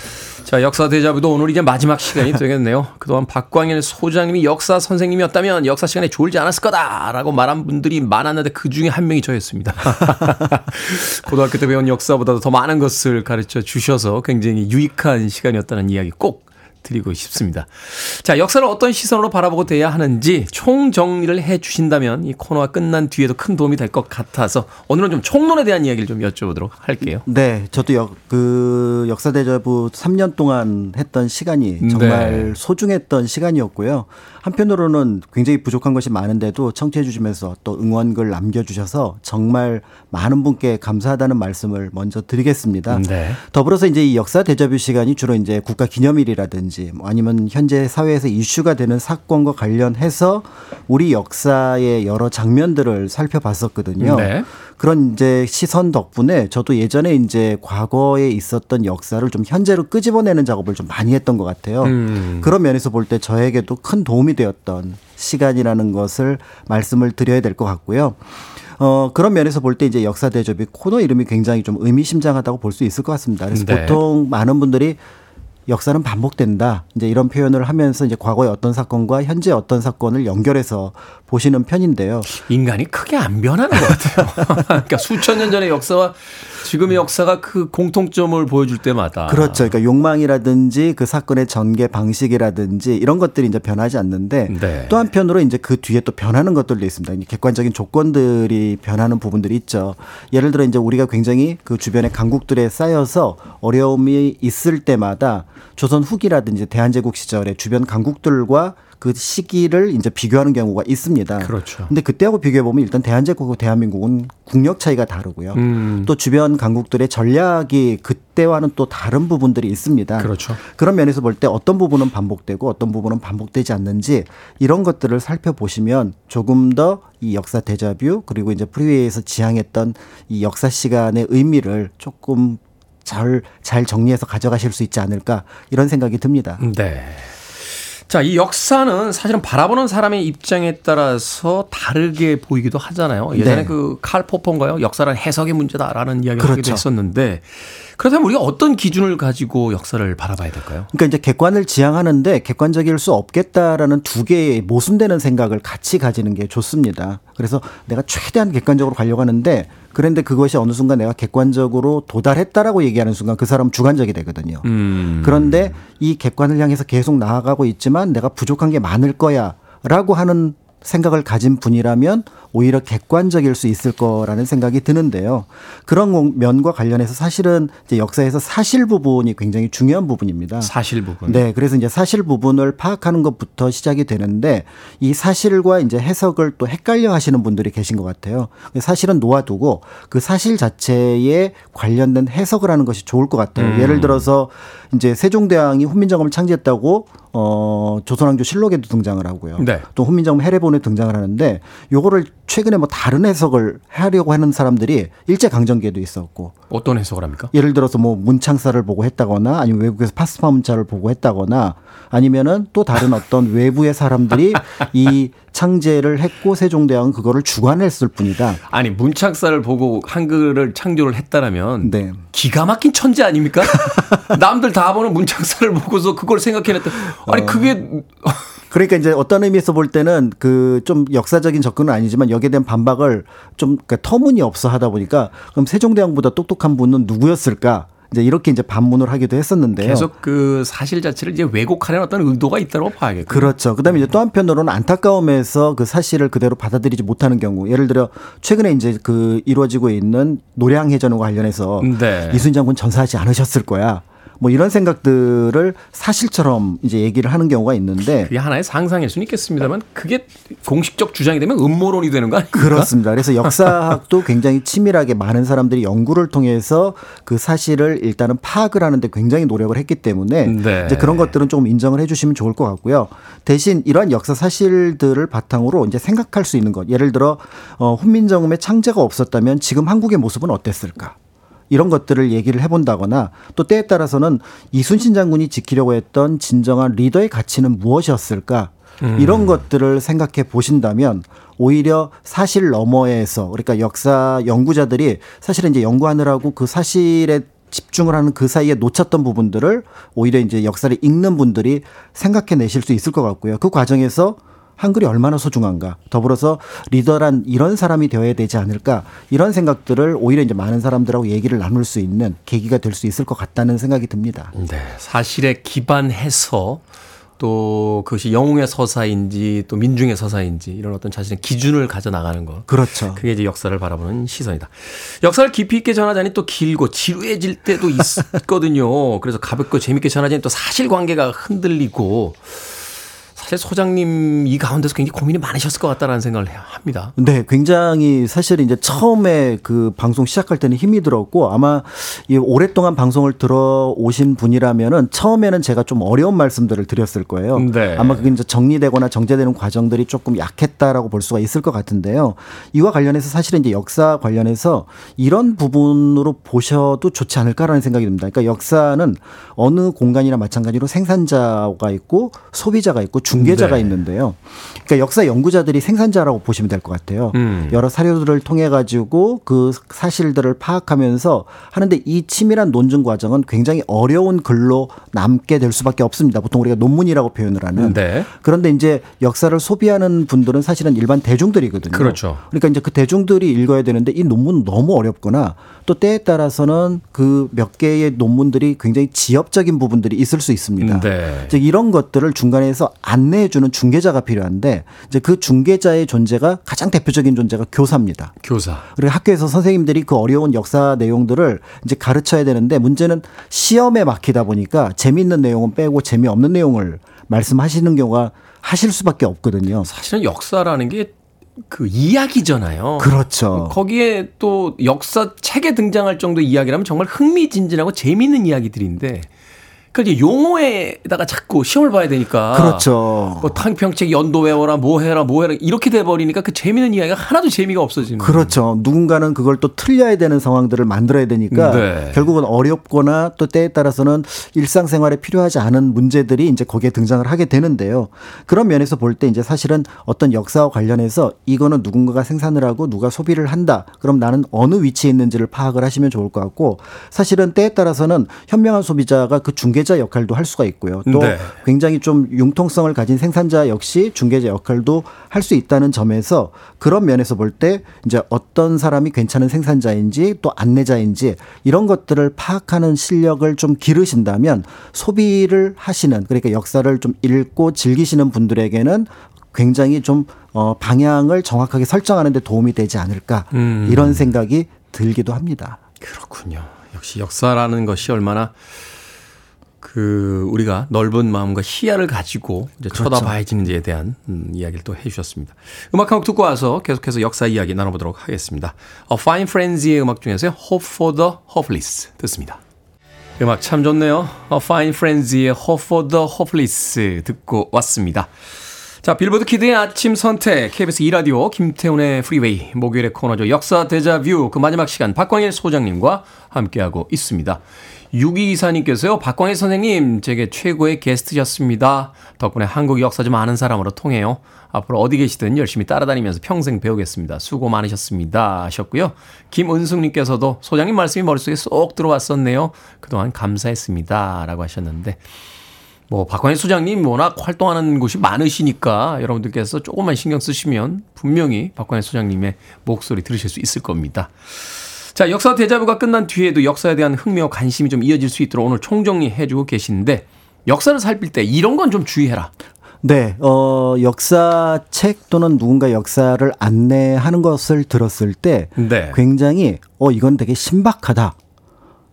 자, 역사 대자부도 오늘 이제 마지막 시간이 되겠네요. [laughs] 그동안 박광일 소장님이 역사 선생님이었다면 역사 시간에 졸지 않았을 거다라고 말한 분들이 많았는데 그 중에 한 명이 저였습니다. [laughs] 고등학교 때 배운 역사보다도 더 많은 것을 가르쳐 주셔서 굉장히 유익한 시간이었다는 이야기 꼭 드리고 싶습니다. 자, 역사를 어떤 시선으로 바라보고 돼야 하는지 총 정리를 해 주신다면 이 코너가 끝난 뒤에도 큰 도움이 될 것 같아서 오늘은 좀 총론에 대한 이야기를 좀 여쭤보도록 할게요. 네, 저도 역, 그 역사 대자부 3년 동안 했던 시간이 정말 네. 소중했던 시간이었고요. 한편으로는 굉장히 부족한 것이 많은데도 청취해 주시면서 또 응원글 남겨 주셔서 정말 많은 분께 감사하다는 말씀을 먼저 드리겠습니다. 네. 더불어서 이제 이 역사 대자뷰 시간이 주로 이제 국가 기념일이라든지 뭐 아니면 현재 사회에서 이슈가 되는 사건과 관련해서 우리 역사의 여러 장면들을 살펴봤었거든요. 네. 그런 이제 시선 덕분에 저도 예전에 이제 과거에 있었던 역사를 좀 현재로 끄집어내는 작업을 좀 많이 했던 것 같아요. 음. 그런 면에서 볼 때 저에게도 큰 도움이 되었던 시간이라는 것을 말씀을 드려야 될 것 같고요. 어, 그런 면에서 볼 때 이제 역사 대접이 코너 이름이 굉장히 좀 의미심장하다고 볼 수 있을 것 같습니다. 그래서 네. 보통 많은 분들이 역사는 반복된다. 이제 이런 표현을 하면서 이제 과거의 어떤 사건과 현재 어떤 사건을 연결해서 보시는 편인데요. 인간이 크게 안 변하는 것 같아요. [laughs] 그러니까 수천 년 전의 역사와 지금의 역사가 그 공통점을 보여줄 때마다 그렇죠. 그러니까 욕망이라든지 그 사건의 전개 방식이라든지 이런 것들이 이제 변하지 않는데 네. 또 한편으로 이제 그 뒤에 또 변하는 것들도 있습니다. 객관적인 조건들이 변하는 부분들이 있죠. 예를 들어 이제 우리가 굉장히 그 주변의 강국들에 쌓여서 어려움이 있을 때마다 조선 후기라든지 대한제국 시절에 주변 강국들과 그 시기를 이제 비교하는 경우가 있습니다. 그렇죠. 근데 그때하고 비교해 보면 일단 대한제국과 대한민국은 국력 차이가 다르고요. 음. 또 주변 강국들의 전략이 그때와는 또 다른 부분들이 있습니다. 그렇죠. 그런 면에서 볼 때 어떤 부분은 반복되고 어떤 부분은 반복되지 않는지 이런 것들을 살펴보시면 조금 더 이 역사 대자뷰 그리고 이제 프리웨이에서 지향했던 이 역사 시간의 의미를 조금 잘, 잘 정리해서 가져가실 수 있지 않을까 이런 생각이 듭니다. 네. 자, 이 역사는 사실은 바라보는 사람의 입장에 따라서 다르게 보이기도 하잖아요. 예전에 네. 그칼 포퍼인가요? 역사는 해석의 문제다라는 이야기를 하기도 그렇죠. 했었는데 그렇다면 우리가 어떤 기준을 가지고 역사를 바라봐야 될까요? 그러니까 이제 객관을 지향하는데 객관적일 수 없겠다라는 두 개의 모순되는 생각을 같이 가지는 게 좋습니다. 그래서 내가 최대한 객관적으로 가려고 하는데 그런데 그것이 어느 순간 내가 객관적으로 도달했다라고 얘기하는 순간 그 사람은 주관적이 되거든요. 음. 그런데 이 객관을 향해서 계속 나아가고 있지만 내가 부족한 게 많을 거야 라고 하는 생각을 가진 분이라면 오히려 객관적일 수 있을 거라는 생각이 드는데요. 그런 면과 관련해서 사실은 이제 역사에서 사실 부분이 굉장히 중요한 부분입니다. 사실 부분. 네, 그래서 이제 사실 부분을 파악하는 것부터 시작이 되는데 이 사실과 이제 해석을 또 헷갈려 하시는 분들이 계신 것 같아요. 사실은 놓아두고 그 사실 자체에 관련된 해석을 하는 것이 좋을 것 같아요. 음. 예를 들어서 이제 세종대왕이 훈민정음을 창제했다고 어 조선왕조 실록에도 등장을 하고요. 네. 또 훈민정음 해례본에 등장을 하는데 요거를 최근에 뭐 다른 해석을 하려고 하는 사람들이 일제 강점기에도 있었고 어떤 해석을 합니까? 예를 들어서 뭐 문창사를 보고 했다거나 아니면 외국에서 파스파 문자를 보고 했다거나 아니면은 또 다른 어떤 [laughs] 외부의 사람들이 이 창제를 했고 세종대왕은 그거를 주관했을 뿐이다. 아니 문창사를 보고 한글을 창조를 했다라면 네. 기가 막힌 천재 아닙니까? [laughs] 남들 다 보는 문창사를 보고서 그걸 생각해냈다. 아니 어. 그게 그러니까 이제 어떤 의미에서 볼 때는 그 좀 역사적인 접근은 아니지만 여기에 대한 반박을 좀 그러니까 터무니없어 하다 보니까 그럼 세종대왕보다 똑똑한 분은 누구였을까? 이제 이렇게 이제 반문을 하기도 했었는데요. 계속 그 사실 자체를 이제 왜곡하려는 어떤 의도가 있다고 봐야겠고. 그렇죠. 그다음에 이제 또 한편으로는 안타까움에서 그 사실을 그대로 받아들이지 못하는 경우. 예를 들어 최근에 이제 그 이루어지고 있는 노량 해전과 관련해서 네. 이순 장군 전사하지 않으셨을 거야. 뭐 이런 생각들을 사실처럼 이제 얘기를 하는 경우가 있는데 그게 하나의 상상일 수는 있겠습니다만 그게 공식적 주장이 되면 음모론이 되는 거 아닙니까? 그렇습니다. 그래서 역사학도 굉장히 치밀하게 많은 사람들이 연구를 통해서 그 사실을 일단은 파악을 하는데 굉장히 노력을 했기 때문에 네. 이제 그런 것들은 조금 인정을 해주시면 좋을 것 같고요. 대신 이러한 역사 사실들을 바탕으로 이제 생각할 수 있는 것. 예를 들어 어, 훈민정음의 창제가 없었다면 지금 한국의 모습은 어땠을까? 이런 것들을 얘기를 해본다거나 또 때에 따라서는 이순신 장군이 지키려고 했던 진정한 리더의 가치는 무엇이었을까? 이런 것들을 생각해 보신다면 오히려 사실 너머에서 그러니까 역사 연구자들이 사실은 이제 연구하느라고 그 사실의 집중을 하는 그 사이에 놓쳤던 부분들을 오히려 이제 역사를 읽는 분들이 생각해 내실 수 있을 것 같고요. 그 과정에서 한글이 얼마나 소중한가. 더불어서 리더란 이런 사람이 되어야 되지 않을까. 이런 생각들을 오히려 이제 많은 사람들하고 얘기를 나눌 수 있는 계기가 될 수 있을 것 같다는 생각이 듭니다. 네. 사실에 기반해서 또 그것이 영웅의 서사인지 또 민중의 서사인지 이런 어떤 자신의 기준을 가져 나가는 것. 그렇죠. 그게 이제 역사를 바라보는 시선이다. 역사를 깊이 있게 전하자니 또 길고 지루해질 때도 있거든요. 그래서 가볍고 재밌게 전하자니 또 사실관계가 흔들리고 사실 소장님 이 가운데서 굉장히 고민이 많으셨을 것 같다라는 생각을 합니다. 네, 굉장히 사실 이제 처음에 그 방송 시작할 때는 힘이 들었고 아마 이 오랫동안 방송을 들어오신 분이라면은 처음에는 제가 좀 어려운 말씀들을 드렸을 거예요. 네. 아마 그게 이제 정리되거나 정제되는 과정들이 조금 약했다라고 볼 수가 있을 것 같은데요. 이와 관련해서 사실은 이제 역사 관련해서 이런 부분으로 보셔도 좋지 않을까라는 생각이 듭니다. 그러니까 역사는 어느 공간이나 마찬가지로 생산자가 있고 소비자가 있고 중 개자가 네. 있는데요. 그러니까 역사 연구자들이 생산자라고 보시면 될 것 같아요. 음. 여러 사료들을 통해 가지고 그 사실들을 파악하면서 하는데 이 치밀한 논증 과정은 굉장히 어려운 글로 남게 될 수밖에 없습니다. 보통 우리가 논문이라고 표현을 하는. 네. 그런데 이제 역사를 소비하는 분들은 사실은 일반 대중들이거든요. 그렇죠. 그러니까 이제 그 대중들이 읽어야 되는데 이 논문 너무 어렵거나 또 때에 따라서는 그 몇 개의 논문들이 굉장히 지엽적인 부분들이 있을 수 있습니다. 네. 이제 이런 것들을 중간에서 안 내해주는 중개자가 필요한데 이제 그 중개자의 존재가 가장 대표적인 존재가 교사입니다. 교사. 그리고 학교에서 선생님들이 그 어려운 역사 내용들을 이제 가르쳐야 되는데 문제는 시험에 막히다 보니까 재미있는 내용은 빼고 재미없는 내용을 말씀하시는 경우가 하실 수밖에 없거든요. 사실은 역사라는 게그 이야기잖아요. 그렇죠. 거기에 또 역사 책에 등장할 정도 이야기라면 정말 흥미진진하고 재미있는 이야기들인데 그 이제 용어에다가 자꾸 시험을 봐야 되니까 그렇죠. 뭐 탕평책 연도 외워라 뭐 해라 뭐 해라 이렇게 돼 버리니까 그 재미있는 이야기가 하나도 재미가 없어지는 그렇죠. 누군가는 그걸 또 틀려야 되는 상황들을 만들어야 되니까 네. 결국은 어렵거나 또 때에 따라서는 일상생활에 필요하지 않은 문제들이 이제 거기에 등장을 하게 되는데요. 그런 면에서 볼 때 이제 사실은 어떤 역사와 관련해서 이거는 누군가가 생산을 하고 누가 소비를 한다. 그럼 나는 어느 위치에 있는지를 파악을 하시면 좋을 것 같고 사실은 때에 따라서는 현명한 소비자가 그 중개 자 역할도 할 수가 있고요. 또 네. 굉장히 좀 융통성을 가진 생산자 역시 중개자 역할도 할 수 있다는 점에서 그런 면에서 볼 때 이제 어떤 사람이 괜찮은 생산자인지 또 안내자인지 이런 것들을 파악하는 실력을 좀 기르신다면 소비를 하시는 그러니까 역사를 좀 읽고 즐기시는 분들에게는 굉장히 좀 어, 방향을 정확하게 설정하는 데 도움이 되지 않을까 음. 이런 생각이 들기도 합니다. 그렇군요. 역시 역사라는 것이 얼마나 그 우리가 넓은 마음과 희야를 가지고 이제 그렇죠. 쳐다봐야지는지에 대한 음, 이야기를 또 해주셨습니다. 음악 한 곡 듣고 와서 계속해서 역사 이야기 나눠보도록 하겠습니다. A Fine Frenzy의 음악 중에서요. Hope for the Hopeless 듣습니다. 음악 참 좋네요. A Fine Frenzy의 Hope for the Hopeless 듣고 왔습니다. 자, 빌보드 키드의 아침 선택, KBS 2라디오, 김태훈의 프리웨이, 목요일의 코너죠. 역사 데자뷰, 그 마지막 시간, 박광일 소장님과 함께하고 있습니다. 6224님께서요, 박광일 선생님, 제게 최고의 게스트셨습니다. 덕분에 한국 역사 좀 아는 사람으로 통해요. 앞으로 어디 계시든 열심히 따라다니면서 평생 배우겠습니다. 수고 많으셨습니다. 하셨고요. 김은숙님께서도 소장님 말씀이 머릿속에 쏙 들어왔었네요. 그동안 감사했습니다. 라고 하셨는데, 뭐 박광일 소장님 워낙 활동하는 곳이 많으시니까 여러분들께서 조금만 신경 쓰시면 분명히 박광일 소장님의 목소리 들으실 수 있을 겁니다. 자, 역사 대자뷰가 끝난 뒤에도 역사에 대한 흥미와 관심이 좀 이어질 수 있도록 오늘 총정리 해 주고 계신데 역사를 살필 때 이런 건 좀 주의해라. 네, 어, 역사책 또는 누군가 역사를 안내하는 것을 들었을 때 네. 굉장히 어, 이건 되게 신박하다.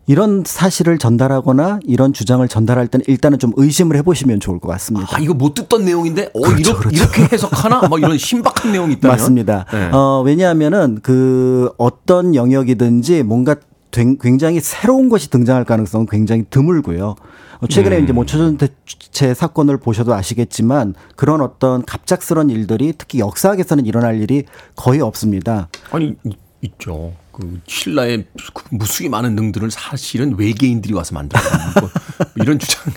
이런 사실을 전달하거나 이런 주장을 전달할 때는 일단은 좀 의심을 해보시면 좋을 것 같습니다. 아, 이거 못 듣던 내용인데, 어, 그렇죠, 이렇게, 그렇죠. 이렇게 해석하나? 막 이런 신박한 내용이 있다면. 맞습니다. 네. 어, 왜냐하면은 그 어떤 영역이든지 뭔가 된- 굉장히 새로운 것이 등장할 가능성은 굉장히 드물고요. 어, 최근에 음. 이제 뭐 초전 대체 사건을 보셔도 아시겠지만 그런 어떤 갑작스런 일들이 특히 역사학에서는 일어날 일이 거의 없습니다. 아니, 이- 있죠. 그 신라의 그 무수히 많은 능들을 사실은 외계인들이 와서 만들었다. 뭐 [laughs] 이런 주장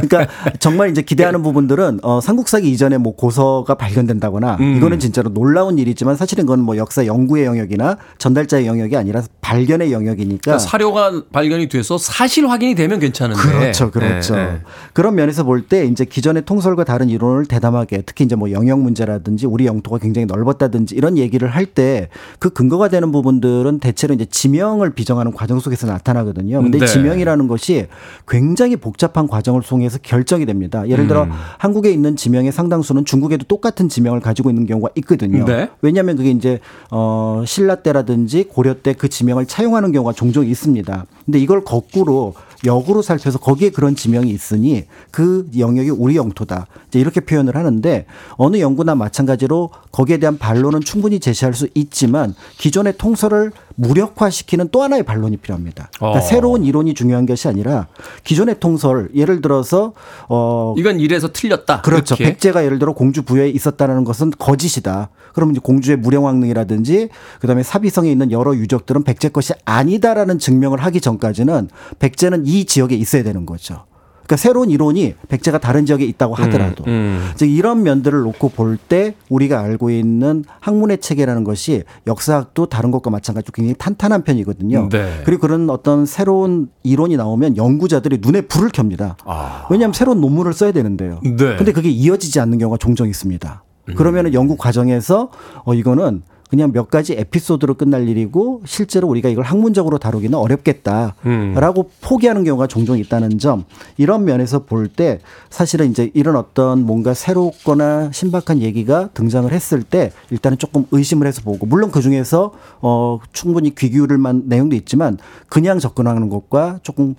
그러니까 정말 이제 기대하는 부분들은 어, 삼국사기 이전에 뭐 고서가 발견된다거나 음. 이거는 진짜로 놀라운 일이지만 사실은 그건 뭐 역사 연구의 영역이나 전달자의 영역이 아니라 발견의 영역이니까 그러니까 사료가 발견이 돼서 사실 확인이 되면 괜찮은데. 그렇죠, 그렇죠. 예, 예. 그런 면에서 볼 때 이제 기존의 통솔과 다른 이론을 대담하게 특히 이제 뭐 영역 문제라든지 우리 영토가 굉장히 넓었다든지 이런 얘기를 할 때 그 근거가 되는 부분들은 대체로 이제 지명을 비정하는 과정 속에서 나타나거든요. 근데 네. 지명이라는 것이 굉장히 복 잡한 과정을 통해서 결정이 됩니다. 예를 들어 음. 한국에 있는 지명의 상당수는 중국에도 똑같은 지명을 가지고 있는 경우가 있거든요. 네. 왜냐하면 그게 이제 어 신라 때라든지 고려 때 그 지명을 차용하는 경우가 종종 있습니다. 근데 이걸 거꾸로 역으로 살펴서 거기에 그런 지명이 있으니 그 영역이 우리 영토다. 이제 이렇게 표현을 하는데 어느 연구나 마찬가지로 거기에 대한 반론은 충분히 제시할 수 있지만 기존의 통설을 무력화시키는 또 하나의 반론이 필요합니다. 그러니까 어. 새로운 이론이 중요한 것이 아니라 기존의 통설 예를 들어서 어 이건 이래서 틀렸다. 그렇죠. 이렇게. 백제가 예를 들어 공주 부여에 있었다는 것은 거짓이다. 그러면 이제 공주의 무령왕릉이라든지 그다음에 사비성에 있는 여러 유적들은 백제 것이 아니다라는 증명을 하기 전까지는 백제는 이 지역에 있어야 되는 거죠. 그러니까 새로운 이론이 백제가 다른 지역에 있다고 하더라도 음. 이제 이런 면들을 놓고 볼 때 우리가 알고 있는 학문의 체계라는 것이 역사학도 다른 것과 마찬가지로 굉장히 탄탄한 편이거든요. 네. 그리고 그런 어떤 새로운 이론이 나오면 연구자들이 눈에 불을 켭니다. 아. 왜냐하면 새로운 논문을 써야 되는데요. 네. 근데 그게 이어지지 않는 경우가 종종 있습니다. 그러면은 연구 과정에서 어 이거는 그냥 몇 가지 에피소드로 끝날 일이고 실제로 우리가 이걸 학문적으로 다루기는 어렵겠다라고 포기하는 경우가 종종 있다는 점. 이런 면에서 볼 때 사실은 이제 이런 어떤 뭔가 새롭거나 신박한 얘기가 등장을 했을 때 일단은 조금 의심을 해서 보고 물론 그 중에서 어 충분히 귀 기울일 만 내용도 있지만 그냥 접근하는 것과 조금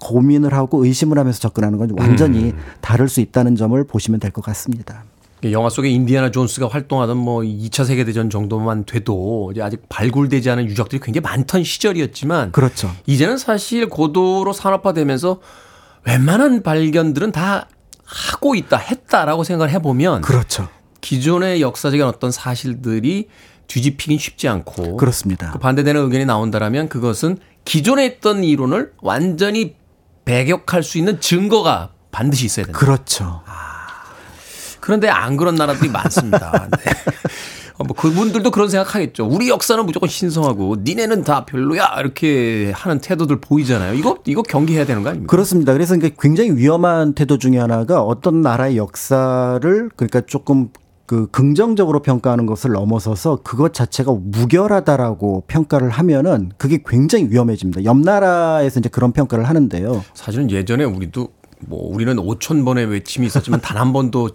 고민을 하고 의심을 하면서 접근하는 건 완전히 다를 수 있다는 점을 보시면 될 것 같습니다. 영화 속에 인디아나 존스가 활동하던 뭐 2차 세계대전 정도만 돼도 이제 아직 발굴되지 않은 유적들이 굉장히 많던 시절이었지만 그렇죠. 이제는 사실 고도로 산업화되면서 웬만한 발견들은 다 하고 있다 했다라고 생각을 해보면 그렇죠. 기존의 역사적인 어떤 사실들이 뒤집히긴 쉽지 않고 그렇습니다. 그 반대되는 의견이 나온다라면 그것은 기존에 있던 이론을 완전히 배격할 수 있는 증거가 반드시 있어야 된다. 그렇죠. 그런데 안 그런 나라들이 많습니다. [laughs] 네. 어, 뭐 그분들도 그런 생각하겠죠. 우리 역사는 무조건 신성하고 니네는 다 별로야 이렇게 하는 태도들 보이잖아요. 이거 이거 경계해야 되는 거 아닙니까? 그렇습니다. 그래서 굉장히 위험한 태도 중에 하나가 어떤 나라의 역사를 그러니까 조금 그 긍정적으로 평가하는 것을 넘어서서 그것 자체가 무결하다라고 평가를 하면은 그게 굉장히 위험해집니다. 옆 나라에서 이제 그런 평가를 하는데요. 사실은 예전에 우리도 뭐 우리는 5천 번의 외침이 있었지만 단 한 번도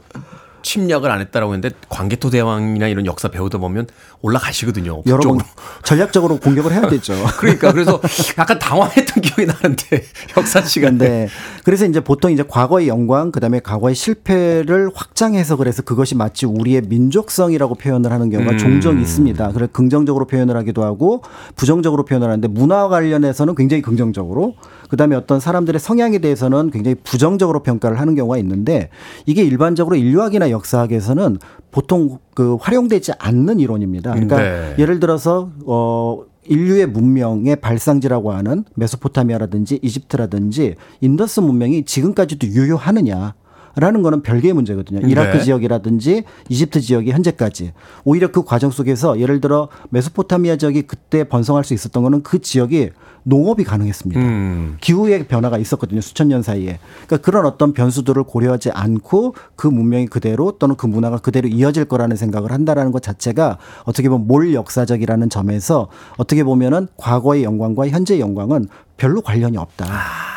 침략을 안 했다라고 했는데 광개토 대왕이나 이런 역사 배우다 보면 올라가시거든요. 여러분 북쪽으로. 전략적으로 공격을 해야 되죠. [laughs] 그러니까 그래서 약간 당황했던 기억이 나는데 [laughs] 역사 시간에 네. 그래서 이제 보통 이제 과거의 영광, 그 다음에 과거의 실패를 확장해서 그래서 그것이 마치 우리의 민족성이라고 표현을 하는 경우가 음. 종종 있습니다. 그래서 긍정적으로 표현을 하기도 하고 부정적으로 표현을 하는데 문화 관련해서는 굉장히 긍정적으로 그 다음에 어떤 사람들의 성향에 대해서는 굉장히 부정적으로 평가를 하는 경우가 있는데 이게 일반적으로 인류학이나 역사학에서는 보통 그 활용되지 않는 이론입니다. 그러니까 네. 예를 들어서 어 인류의 문명의 발상지라고 하는 메소포타미아라든지 이집트라든지 인더스 문명이 지금까지도 유효하느냐. 라는 거는 별개의 문제거든요. 이라크 네. 지역이라든지 이집트 지역이 현재까지 오히려 그 과정 속에서 예를 들어 메소포타미아 지역이 그때 번성할 수 있었던 거는 그 지역이 농업이 가능했습니다. 음. 기후의 변화가 있었거든요. 수천 년 사이에. 그러니까 그런 어떤 변수들을 고려하지 않고 그 문명이 그대로 또는 그 문화가 그대로 이어질 거라는 생각을 한다라는 것 자체가 어떻게 보면 몰 역사적이라는 점에서 어떻게 보면은 과거의 영광과 현재의 영광은 별로 관련이 없다. 그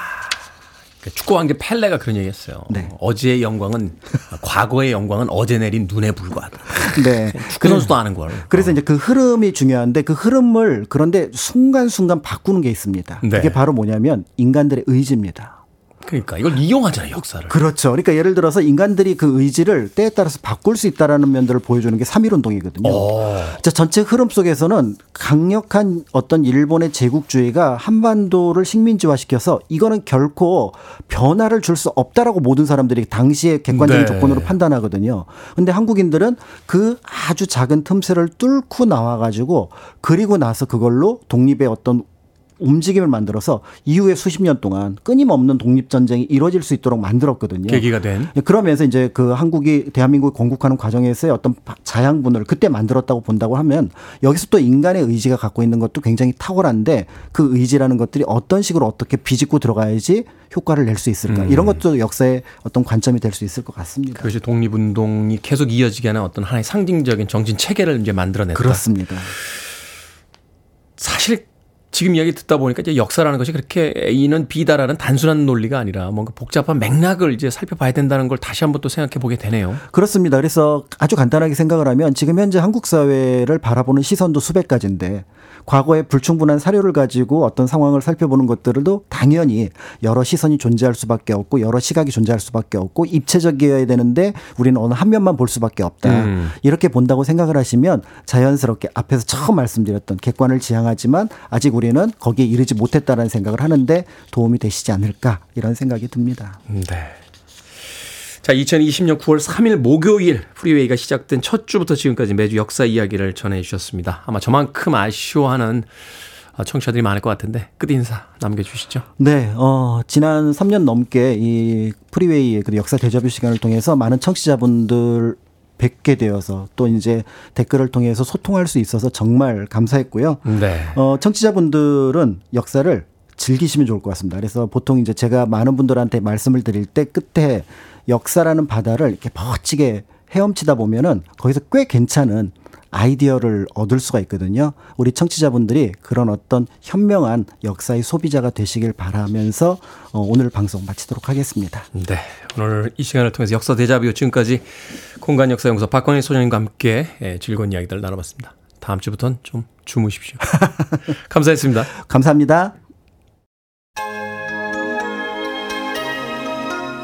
축구 관계 펠레가 그런 얘기했어요. 네. 어제의 영광은 [laughs] 과거의 영광은 어제 내린 눈에 불과하다. [laughs] 네. 축구 선수도 아는 걸. 그래서 이제 그 흐름이 중요한데 그 흐름을 그런데 순간순간 바꾸는 게 있습니다. 네. 그게 바로 뭐냐면 인간들의 의지입니다. 그러니까 이걸 이용하잖아요 역사를. 그렇죠. 그러니까 예를 들어서 인간들이 그 의지를 때에 따라서 바꿀 수 있다라는 면들을 보여주는 게 3.1운동이거든요. 어. 자, 전체 흐름 속에서는 강력한 어떤 일본의 제국주의가 한반도를 식민지화시켜서 이거는 결코 변화를 줄 수 없다라고 모든 사람들이 당시에 객관적인 네. 조건으로 판단하거든요. 근데 한국인들은 그 아주 작은 틈새를 뚫고 나와가지고 그리고 나서 그걸로 독립의 어떤 움직임을 만들어서 이후에 수십 년 동안 끊임없는 독립 전쟁이 이루어질 수 있도록 만들었거든요. 계기가 된. 그러면서 이제 그 한국이 대한민국을 건국하는 과정에서의 어떤 자양분을 그때 만들었다고 본다고 하면 여기서 또 인간의 의지가 갖고 있는 것도 굉장히 탁월한데 그 의지라는 것들이 어떤 식으로 어떻게 비집고 들어가야지 효과를 낼 수 있을까 음. 이런 것도 역사의 어떤 관점이 될 수 있을 것 같습니다. 그것이 독립운동이 계속 이어지게 하는 어떤 하나의 상징적인 정신 체계를 이제 만들어냈다. 그렇습니다. 사실 지금 이야기 듣다 보니까 이제 역사라는 것이 그렇게 A는 B다라는 단순한 논리가 아니라 뭔가 복잡한 맥락을 이제 살펴봐야 된다는 걸 다시 한번 또 생각해 보게 되네요. 그렇습니다. 그래서 아주 간단하게 생각을 하면 지금 현재 한국 사회를 바라보는 시선도 수백 가지인데 과거의 불충분한 사료를 가지고 어떤 상황을 살펴보는 것들도 당연히 여러 시선이 존재할 수밖에 없고 여러 시각이 존재할 수밖에 없고 입체적이어야 되는데 우리는 어느 한 면만 볼 수밖에 없다. 음. 이렇게 본다고 생각을 하시면 자연스럽게 앞에서 처음 말씀드렸던 객관을 지향하지만 아직 우리는 거기에 이르지 못했다라는 생각을 하는데 도움이 되시지 않을까 이런 생각이 듭니다. 네. 자, 2020년 9월 3일 목요일 프리웨이가 시작된 첫 주부터 지금까지 매주 역사 이야기를 전해 주셨습니다. 아마 저만큼 아쉬워하는 아, 청취자들이 많을 것 같은데 끝 인사 남겨주시죠. 네, 어, 지난 3년 넘게 이 프리웨이의 그 역사 대자뷰 시간을 통해서 많은 청취자분들 뵙게 되어서 또 이제 댓글을 통해서 소통할 수 있어서 정말 감사했고요. 네. 어, 청취자분들은 역사를 즐기시면 좋을 것 같습니다. 그래서 보통 이제 제가 많은 분들한테 말씀을 드릴 때 끝에 역사라는 바다를 이렇게 멋지게 헤엄치다 보면은 거기서 꽤 괜찮은 아이디어를 얻을 수가 있거든요. 우리 청취자분들이 그런 어떤 현명한 역사의 소비자가 되시길 바라면서 어, 오늘 방송 마치도록 하겠습니다. 네. 오늘 이 시간을 통해서 역사 대자뷰 지금까지 공간 역사 연구소 박광일 소장님과 함께 예, 즐거운 이야기들 나눠봤습니다. 다음 주부터는 좀 주무십시오. [laughs] 감사했습니다. 감사합니다.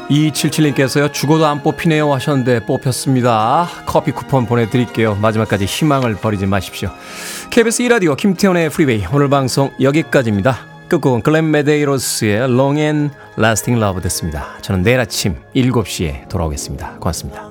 2277님께서요, 죽어도 안 뽑히네요 하셨는데 뽑혔습니다. 커피 쿠폰 보내드릴게요. 마지막까지 희망을 버리지 마십시오. KBS 2라디오 김태훈의 프리웨이. 오늘 방송 여기까지입니다. 끝곡은 글렌 메데이로스의 Long and Lasting Love 되겠습니다. 저는 내일 아침 7시에 돌아오겠습니다. 고맙습니다.